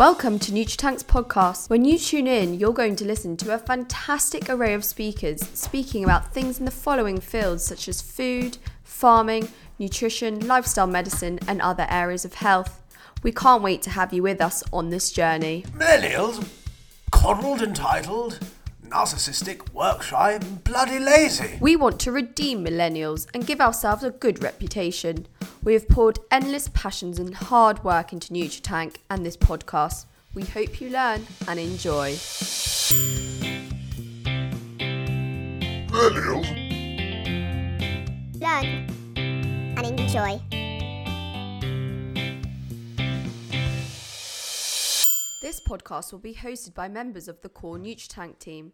Welcome to NutriTank's podcast. When you tune in, you're going to listen to a fantastic array of speakers speaking about things in the following fields such as food, farming, nutrition, lifestyle medicine, and other areas of health. We can't wait to have you with us on this journey. Millennials, coddled, entitled, narcissistic, work shy, and bloody lazy. We want to redeem millennials and give ourselves a good reputation. We have poured endless passions and hard work into NutriTank and this podcast. We hope you learn and enjoy. Millennials? learn, and enjoy. This podcast will be hosted by members of the core NutriTank team.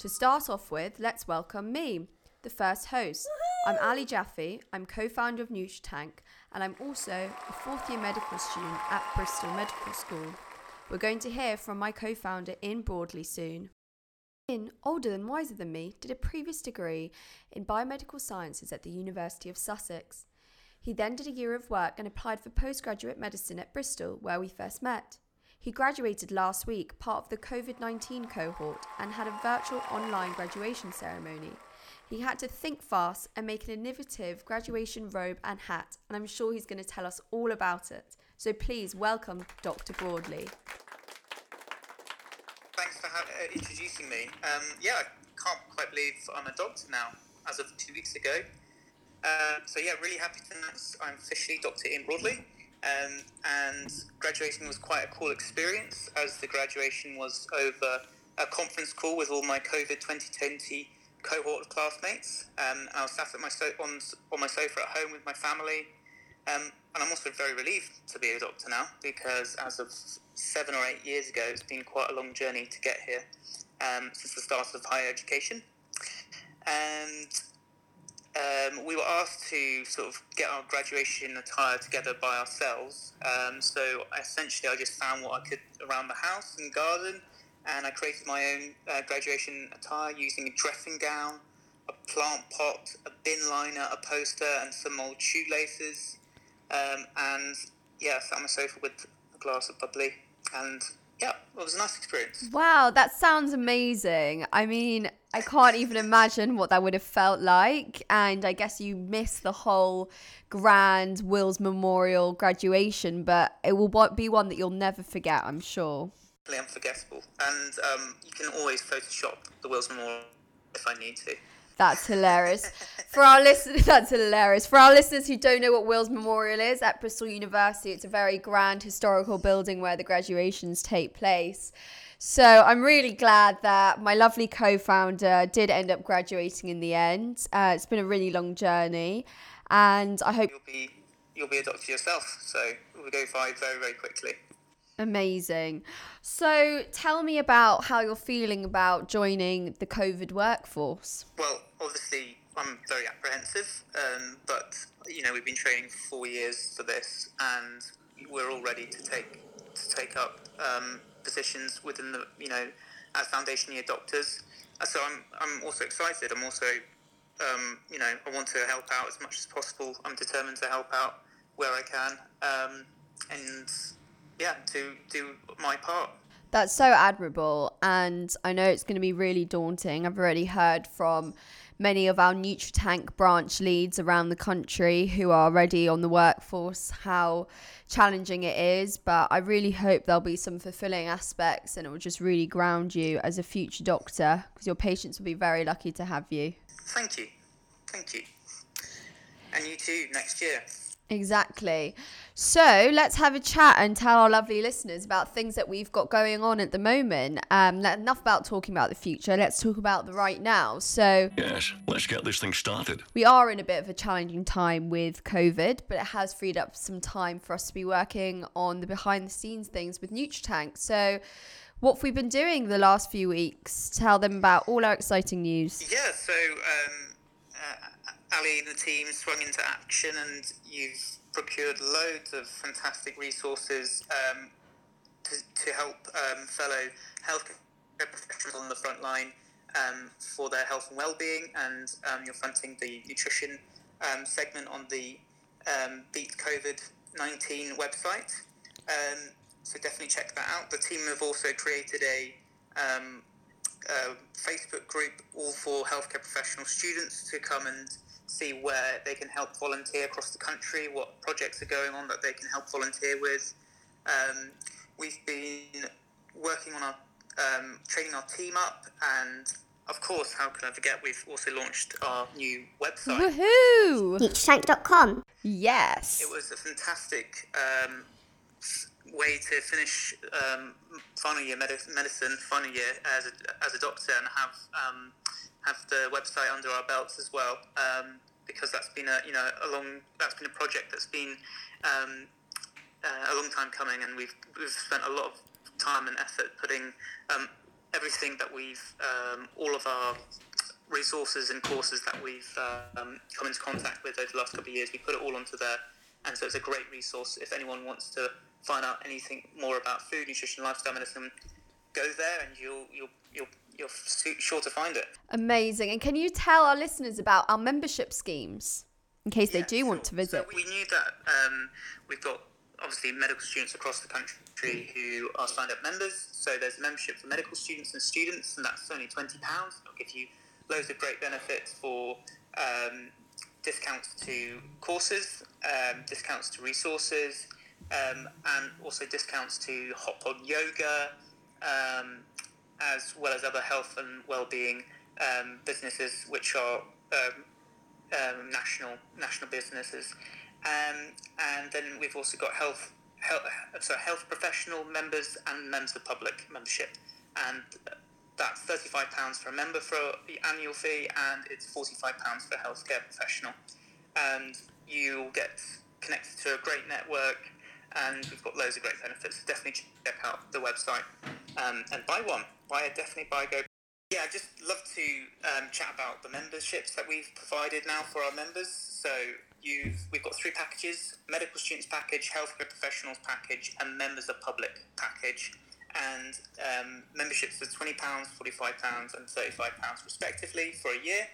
To start off with, let's welcome me, the first host. I'm Ali Jaffe, I'm co founder of NutriTank, and I'm also a fourth year medical student at Bristol Medical School. We're going to hear from my co founder Ian Broadley soon. Ian older than wiser than me, did a previous degree in biomedical sciences at the University of Sussex. He then did a year of work and applied for postgraduate medicine at Bristol, where we first met. He graduated last week, part of the COVID 19 cohort, and had a virtual online graduation ceremony. He had to think fast and make an innovative graduation robe and hat, and I'm sure he's going to tell us all about it. So please welcome Dr. Broadley. Thanks for ha- uh, introducing me. Um, yeah, I can't quite believe I'm a doctor now, as of two weeks ago. Uh, so yeah, really happy to announce I'm officially Dr. Ian Broadley. Um, and graduation was quite a cool experience, as the graduation was over a conference call with all my COVID 2020 cohort of classmates. Um, and I was sat at my so- on, on my sofa at home with my family. Um, and I'm also very relieved to be a doctor now because as of seven or eight years ago, it's been quite a long journey to get here um, since the start of higher education. And um, we were asked to sort of get our graduation attire together by ourselves. Um, so essentially, I just found what I could around the house and garden, and I created my own uh, graduation attire using a dressing gown, a plant pot, a bin liner, a poster, and some old shoelaces. Um, and yeah, I sat on my sofa with a glass of bubbly, and yeah, it was a nice experience. Wow, that sounds amazing. I mean, I can't even imagine what that would have felt like. And I guess you miss the whole grand Wills Memorial graduation, but it will be one that you'll never forget, I'm sure. Unforgettable, and um, you can always Photoshop the Wills Memorial if I need to. That's hilarious. For our listeners, that's hilarious. For our listeners who don't know what Wills Memorial is, at Bristol University, it's a very grand historical building where the graduations take place. So I'm really glad that my lovely co-founder did end up graduating in the end. Uh, it's been a really long journey, and I hope You'll be you'll be a doctor yourself, so we'll go by very very quickly. Amazing. So tell me about how you're feeling about joining the COVID workforce. Well, obviously I'm very apprehensive, um, but you know we've been training for four years for this, and we're all ready to take to take up um, positions within the you know as foundation year doctors. Uh, So I'm I'm also excited. I'm also um, you know I want to help out as much as possible. I'm determined to help out where I can, um, and yeah, to do my part. That's so admirable, and I know it's going to be really daunting. I've already heard from many of our NutriTank branch leads around the country who are already on the workforce how challenging it is, but I really hope there'll be some fulfilling aspects and it will just really ground you as a future doctor because your patients will be very lucky to have you. Thank you, thank you, and you too next year. Exactly. So let's have a chat and tell our lovely listeners about things that we've got going on at the moment. Um, enough about talking about the future. Let's talk about the right now. So Yes, let's get this thing started. we are in a bit of a challenging time with COVID, but it has freed up some time for us to be working on the behind the scenes things with NutriTank. So what have we been doing the last few weeks? Tell them about all our exciting news. Yeah, so um, Ali and the team swung into action, and you've procured loads of fantastic resources um, to, to help um, fellow healthcare professionals on the front line um, for their health and well-being, and um, you're fronting the nutrition um, segment on the um, Beat COVID 19 website. So definitely check that out. The team have also created a, a Facebook group all for healthcare professional students to come and see where they can help volunteer across the country, what projects are going on that they can help volunteer with. Um, we've been working on our um, training our team up, and of course, how can I forget? We've also launched our new website. Woohoo! NutriTank.com. Yes. It was a fantastic um, way to finish um, final year medi- medicine, final year as a, as a doctor, and have um, have the website under our belts as well. Um, because that's been a you know a long that's been a project that's been um, uh, a long time coming, and we've we've spent a lot of time and effort putting um, everything that we've um, all of our resources and courses that we've um, come into contact with over the last couple of years. We put it all onto there, and so it's a great resource if anyone wants to find out anything more about food, nutrition, lifestyle medicine. Go there, and you'll you'll you'll you're su- sure to find it. Amazing. And can you tell our listeners about our membership schemes in case they Yeah, do want to visit? So we knew that um, we've got obviously medical students across the country who are signed up members. So there's a membership for medical students and students, and that's only twenty pounds. It'll give you loads of great benefits for um, discounts to courses, um, discounts to resources, um, and also discounts to hot pod yoga. As well as other health and well-being um, businesses, which are um, um, national national businesses, um, and then we've also got health health so health professional members and members of the public membership, and that's thirty five pounds for a member for the annual fee, and it's forty five pounds for a healthcare professional, and you'll get connected to a great network. And we've got loads of great benefits. So definitely check out the website um, and buy one. It, definitely go yeah, I'd just love to um, chat about the memberships that we've provided now for our members. So you've we've got three packages: medical students package, healthcare professionals package, and members of public package. And um, memberships are twenty pounds, forty five pounds, and thirty five pounds respectively for a year.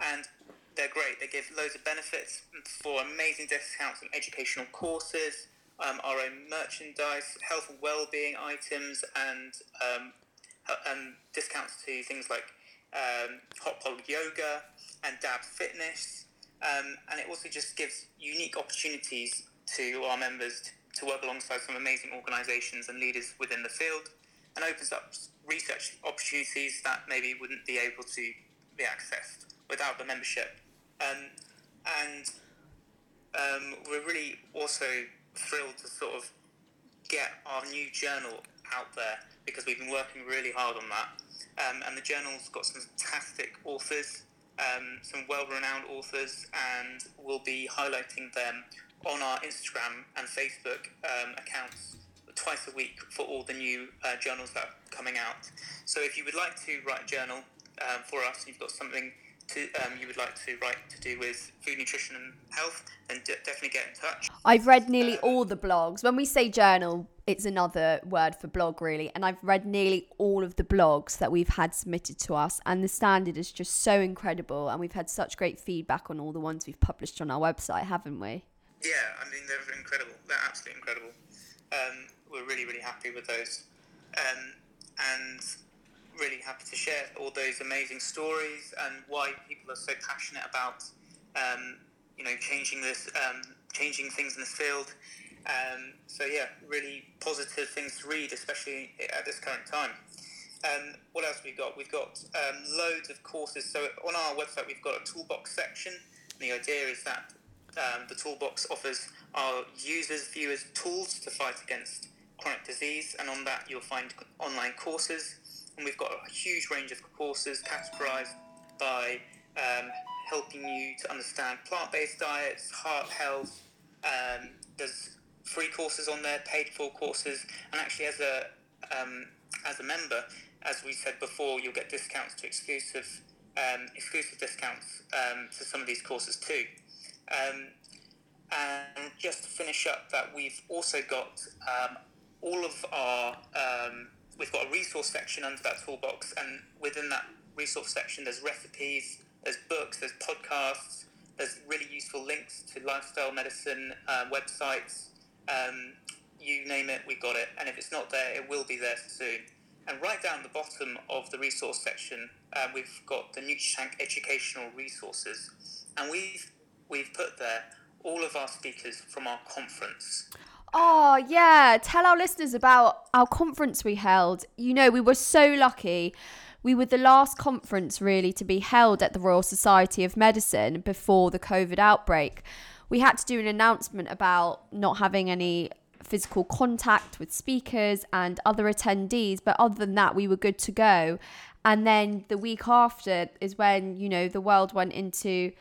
And they're great. They give loads of benefits for amazing discounts on educational courses, um, our own merchandise, health and well-being items, and um, um, discounts to things like um, hot pod yoga and dab fitness. Um, and it also just gives unique opportunities to our members to, to work alongside some amazing organisations and leaders within the field and opens up research opportunities that maybe wouldn't be able to be accessed without the membership. Um, and um, we're really also thrilled to sort of get our new journal out there because we've been working really hard on that. Um, and the journal's got some fantastic authors, um, some well renowned authors, and we'll be highlighting them on our Instagram and Facebook um, accounts twice a week for all the new uh, journals that are coming out. So if you would like to write a journal um, for us, you've got something to, um, you would like to write to do with food, nutrition, and health, then de- definitely get in touch. I've read nearly all the blogs. When we say journal, it's another word for blog, really. And I've read nearly all of the blogs that we've had submitted to us. And the standard is just so incredible. And we've had such great feedback on all the ones we've published on our website, haven't we? Yeah, I mean they're incredible. They're absolutely incredible. Um, we're really, really happy with those, um, and really happy to share all those amazing stories and why people are so passionate about, um, you know, changing this, um, changing things in this field. Um, so yeah, really positive things to read, especially at this current time. Um, what else we've got? We've got um, loads of courses. So on our website, we've got a toolbox section. The idea is that um, the toolbox offers our users, viewers, tools to fight against chronic disease, and on that you'll find online courses. And we've got a huge range of courses categorized by um, helping you to understand plant-based diets, heart health. Um, there's free courses on there, paid for courses, and actually as a um, as a member, as we said before, you'll get discounts to exclusive um, exclusive discounts um, to some of these courses too. Um, and just to finish up, that we've also got all of our um, we've got a resource section under that toolbox, and within that resource section, there's recipes, there's books, there's podcasts, there's really useful links to lifestyle medicine uh, websites, um, you name it, we've got it. And if it's not there, it will be there soon. And right down the bottom of the resource section, uh, we've got the Tank educational resources, and we've we've put there all of our speakers from our conference. Oh, yeah. Tell our listeners about our conference we held. You know, we were so lucky. We were the last conference really to be held at the Royal Society of Medicine before the COVID outbreak. We had to do an announcement about not having any physical contact with speakers and other attendees, but other than that, we were good to go. And then the week after is when, you know, the world went into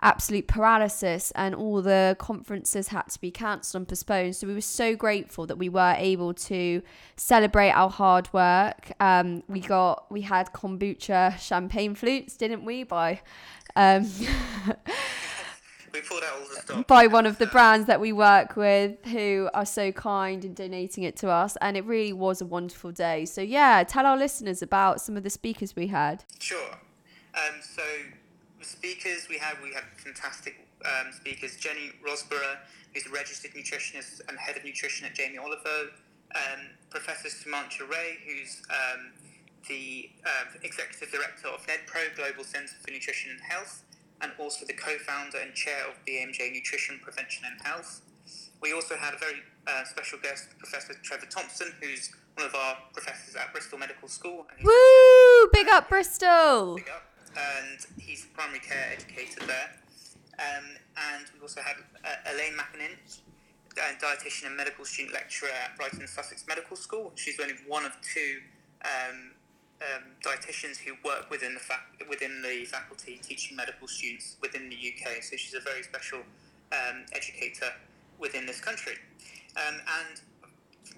absolute paralysis and all the conferences had to be cancelled and postponed. So we were so grateful that we were able to celebrate our hard work. Um, we got we had kombucha champagne flutes, didn't we? By um, we pulled out all the stock. by one of the brands that we work with who are so kind in donating it to us and it really was a wonderful day so yeah tell our listeners about some of the speakers we had Sure. Um, so speakers we have, we had fantastic um, speakers. Jenny Rosborough, who's a registered nutritionist and head of nutrition at Jamie Oliver. Um, Professor Sumantra Ray, who's um, the uh, executive director of NEDPRO, Global Centre for Nutrition and Health, and also the co-founder and chair of BMJ Nutrition Prevention and Health. We also had a very uh, special guest, Professor Trevor Thompson, who's one of our professors at Bristol Medical School. Woo big up bristol Big up. And he's a primary care educator there. Um, and we also had uh, Elaine Macaninch, uh, dietitian and medical student lecturer at Brighton Sussex Medical School. She's only one of two um, um, dietitians who work within the fac- within the faculty teaching medical students within the UK. So she's a very special um, educator within this country. Um, and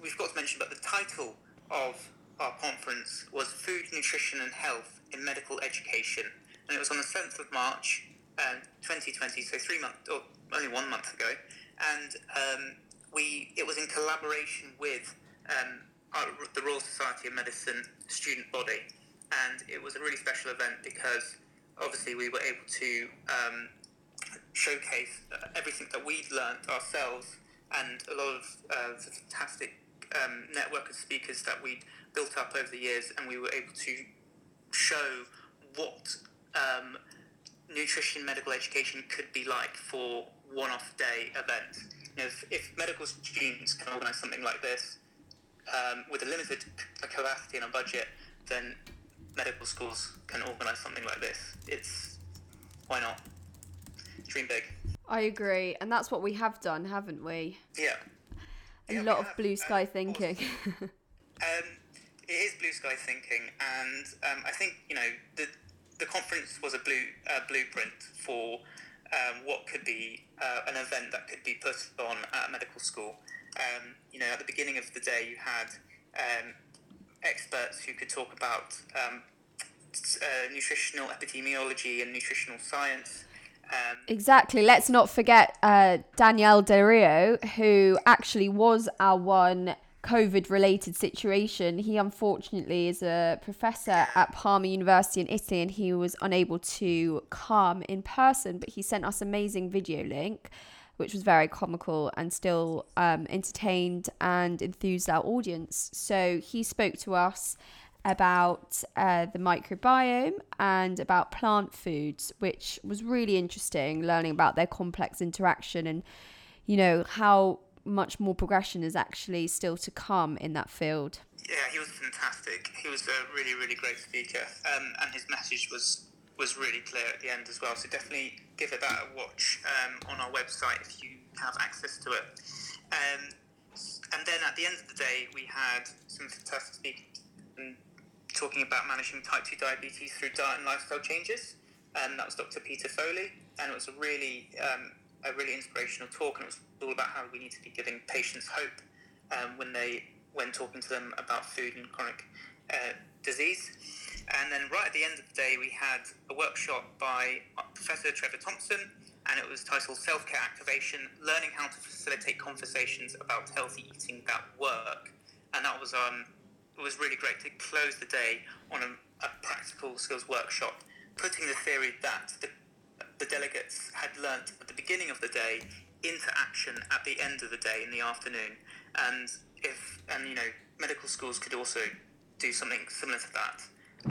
we've got to mention, but the title of our conference was Food, Nutrition and Health in Medical Education. And it was on the 7th of March, um, 2020, so three months, or only one month ago. And um, we, it was in collaboration with um, our, the Royal Society of Medicine student body. And it was a really special event because obviously we were able to um, showcase uh, everything that we'd learnt ourselves and a lot of uh, fantastic um, network of speakers that we'd built up over the years, and we were able to show what um, nutrition medical education could be like for one-off day event. You know, if, if medical students can organise something like this um, with a limited capacity and a budget, then medical schools can organise something like this. It's why not? Dream big. i agree and that's what we have done haven't we Yeah. a Yeah, lot of have, blue um, sky course. thinking Um, it is blue sky thinking, and um, I think you know the the conference was a blue uh, blueprint for um, what could be uh, an event that could be put on at a medical school. Um, you know, at the beginning of the day, you had um, experts who could talk about um, uh, nutritional epidemiology and nutritional science. Um, Exactly. Let's not forget uh, Daniele Del Rio, who actually was our one COVID related situation. He unfortunately is a professor at Parma University in Italy and he was unable to come in person, but he sent us amazing video link. Which was very comical and still um, entertained and enthused our audience. So he spoke to us about uh, the microbiome and about plant foods, which was really interesting, learning about their complex interaction and, you know, how much more progression is actually still to come in that field. Yeah, he was fantastic. He was a really, really great speaker, um, and his message was was really clear at the end as well. So definitely give it that a watch um, on our website if you have access to it. Um, and then at the end of the day, we had some fantastic speakers um, talking about managing type two diabetes through diet and lifestyle changes. And that was Dr. Peter Foley, and it was a really um, a really inspirational talk, and it was all about how we need to be giving patients hope um, when they when talking to them about food and chronic uh, disease. And then right at the end of the day, we had a workshop by Professor Trevor Thompson, and it was titled Self Care Activation Learning How to Facilitate Conversations About Healthy Eating That Work. And that was, um, it was really great to close the day on a, a practical skills workshop, putting the theory that the, the delegates had learnt beginning of the day into action at the end of the day in the afternoon. and if and you know medical schools could also do something similar to that,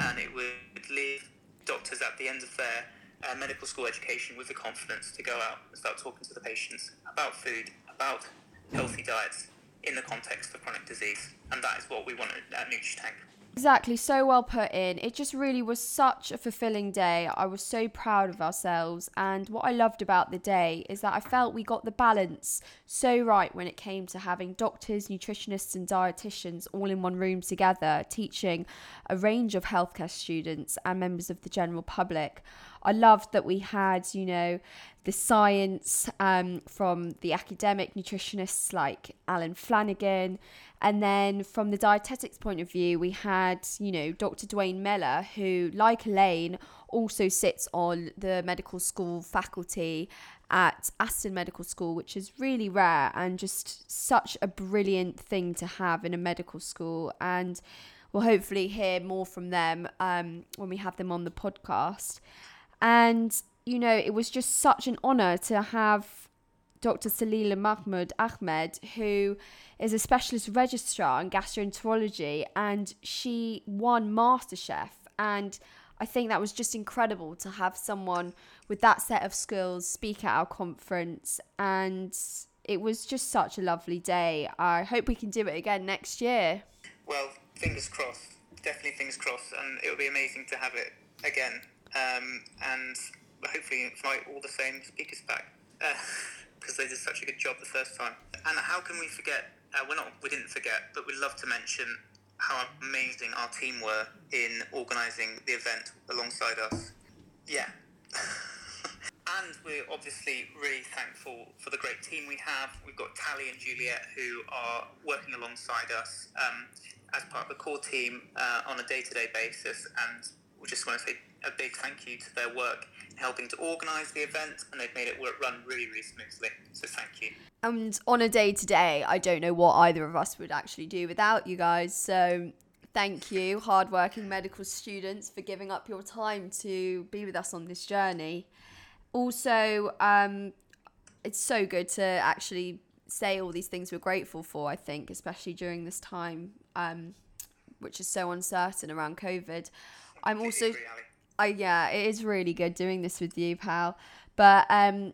and it would leave doctors at the end of their uh, medical school education with the confidence to go out and start talking to the patients about food, about healthy diets in the context of chronic disease, and that is what we want at Nutritank. Exactly, so well put in. It just really was such a fulfilling day. I was so proud of ourselves. And what I loved about the day is that I felt we got the balance so right when it came to having doctors, nutritionists, and dietitians all in one room together, teaching a range of healthcare students and members of the general public. I loved that we had, you know, the science um, from the academic nutritionists like Alan Flanagan. And then from the dietetics point of view, we had, you know, Dr. Duane Mellor, who, like Elaine, also sits on the medical school faculty at Aston Medical School, which is really rare and just such a brilliant thing to have in a medical school. And we'll hopefully hear more from them um, when we have them on the podcast. And, you know, it was just such an honor to have Dr. Saliha Mahmood Ahmed, who is a specialist registrar in gastroenterology, and she won MasterChef. And I think that was just incredible to have someone with that set of skills speak at our conference. And it was just such a lovely day. I hope we can do it again next year. Well, fingers crossed. Definitely fingers crossed. And it would be amazing to have it again um, and hopefully invite all the same speakers back because they did such a good job the first time. And how can we forget? Uh, we're not, we didn't forget, but we'd love to mention how amazing our team were in organising the event alongside us. Yeah. and we're obviously really thankful for the great team we have. We've got Tally and Juliet who are working alongside us um, as part of the core team uh, on a day to day basis. And we just want to say a big thank you to their work helping to organise the event, and they've made it work, run really, really smoothly. So thank you. And on a day to day, I don't know what either of us would actually do without you guys. So thank you, hardworking medical students, for giving up your time to be with us on this journey. Also, um, it's so good to actually say all these things we're grateful for, I think, especially during this time, um, which is so uncertain around COVID. I'm also. Agree, I yeah, it is really good doing this with you, pal. But um,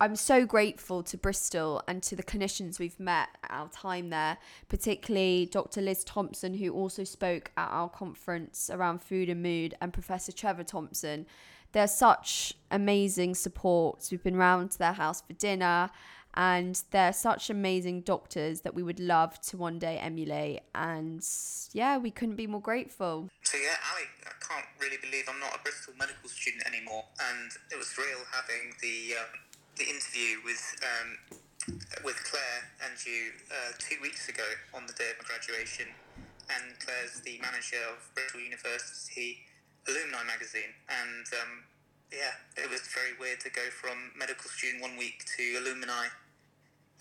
I'm so grateful to Bristol and to the clinicians we've met at our time there, particularly Dr. Liz Thompson, who also spoke at our conference around food and mood, and Professor Trevor Thompson. They're such amazing supports. We've been round to their house for dinner and they're such amazing doctors that we would love to one day emulate. And yeah we couldn't be more grateful. So yeah ali i can't really believe i'm not a bristol medical student anymore. And it was real having the uh, the interview with um, with claire and you uh, two weeks ago on the day of my graduation. And claire's the manager of bristol university alumni magazine. And um, yeah, it was very weird to go from medical student one week to alumni,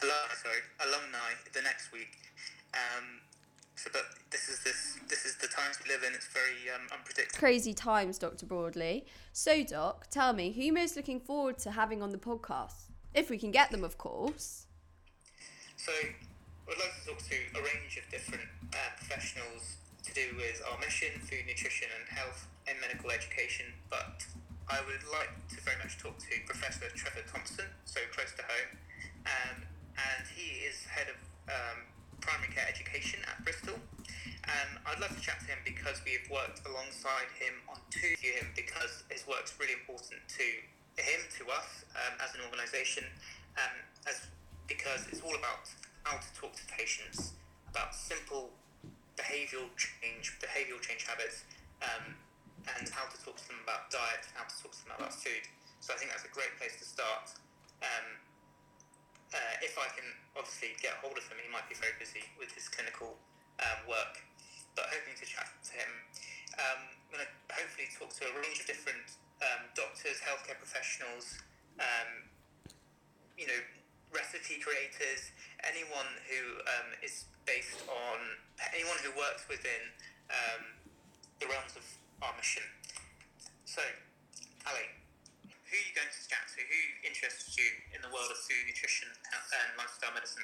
alumni, sorry, alumni the next week. Um, so, but this is this this is the times we live in. It's very um, unpredictable. Crazy times, Doctor Broadley. So, Doc, tell me, who are you most looking forward to having on the podcast, if we can get them, of course. So, I'd like to talk to a range of different uh, professionals to do with our mission, food, nutrition, and health and medical education, but I would like to very much talk to Professor Trevor Thompson, so close to home, um, and he is head of um, primary care education at Bristol. And I'd love to chat to him because we have worked alongside him on two to him because his work's really important to him, to us um, as an organisation, um, as because it's all about how to talk to patients about simple behavioural change, behavioural change habits. Um, and how to talk to them about diet, how to talk to them about food. So I think that's a great place to start. Um, uh, if I can obviously get hold of him, he might be very busy with his clinical um, work, but hoping to chat to him. Um, I'm going to hopefully talk to a range of different um, doctors, healthcare professionals, um, you know, recipe creators, anyone who um, is based on, anyone who works within um, the realms of our mission. So, Ali, who are you going to chat to? Who interests you in the world of food, nutrition, and lifestyle medicine?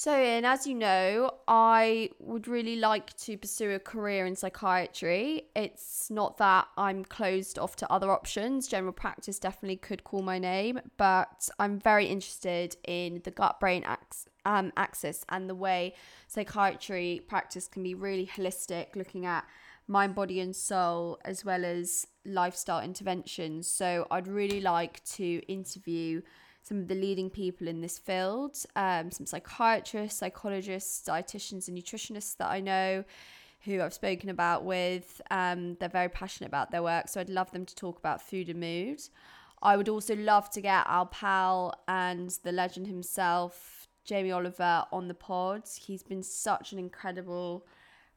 So, Ian, as you know, I would really like to pursue a career in psychiatry. It's not that I'm closed off to other options. General practice definitely could call my name, but I'm very interested in the gut brain ax- um, axis and the way psychiatry practice can be really holistic, looking at mind, body, and soul, as well as lifestyle interventions. So, I'd really like to interview some of the leading people in this field, um, some psychiatrists, psychologists, dietitians, and nutritionists that I know who I've spoken about with. Um, they're very passionate about their work, so I'd love them to talk about food and mood. I would also love to get our pal and the legend himself, Jamie Oliver, on the pod. He's been such an incredible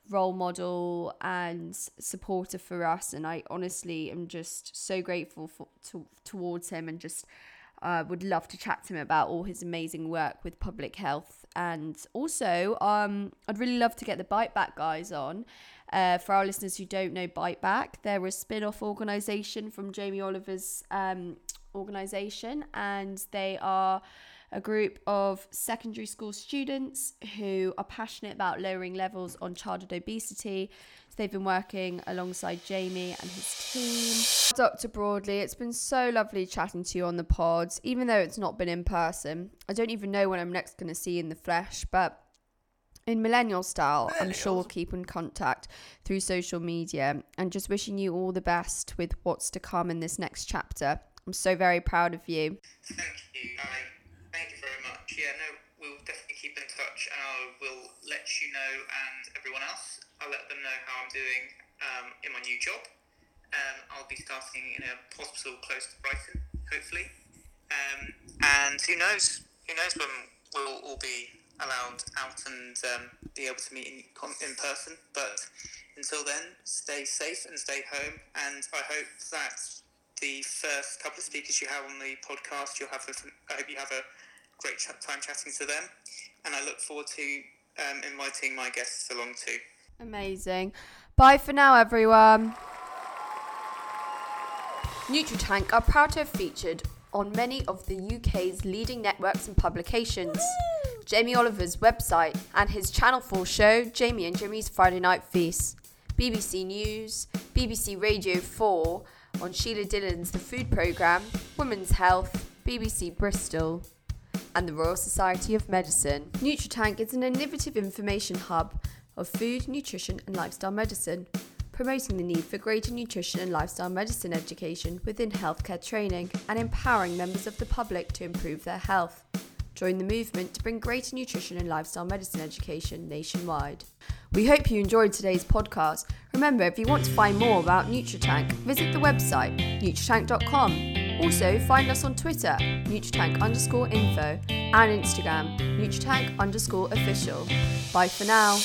role model and supporter for us, and I honestly am just so grateful for, to, towards him and just uh, would love to chat to him about all his amazing work with public health. And also, um, I'd really love to get the Bite Back guys on. Uh, for our listeners who don't know Bite Back, they're a spin off organisation from Jamie Oliver's um, organisation, and they are a group of secondary school students who are passionate about lowering levels on childhood obesity. So they've been working alongside Jamie and his team. Dr. Broadley, it's been so lovely chatting to you on the pods, even though it's not been in person. I don't even know when I'm next going to see you in the flesh, but in millennial style, I'm sure we'll keep in contact through social media and just wishing you all the best with what's to come in this next chapter. I'm so very proud of you. Thank you, Ali. Thank you very much. Yeah, no, we'll definitely keep in touch and I will let you know and everyone else. I'll let them know how I'm doing um, in my new job. Um, I'll be starting in a hospital close to Brighton, hopefully. Um, and who knows? Who knows when we'll all be allowed out and um, be able to meet in, in person. But until then, stay safe and stay home. And I hope that the first couple of speakers you have on the podcast, you'll have. A, I hope you have a great chat, time chatting to them, and I look forward to um, inviting my guests along too. Amazing. Bye for now, everyone. NutriTank are proud to have featured on many of the UK's leading networks and publications. Jamie Oliver's website and his Channel 4 show, Jamie and Jimmy's Friday Night Feast. BBC News, BBC Radio 4 on Sheila Dillon's The Food Programme, Women's Health, BBC Bristol, and the Royal Society of Medicine. NutriTank is an innovative information hub of food, nutrition, and lifestyle medicine, promoting the need for greater nutrition and lifestyle medicine education within healthcare training and empowering members of the public to improve their health. Join the movement to bring greater nutrition and lifestyle medicine education nationwide. We hope you enjoyed today's podcast. Remember, if you want to find more about NutriTank, visit the website nutritank.com. Also, find us on Twitter, nutritank underscore info, and Instagram, nutritank underscore official. Bye for now.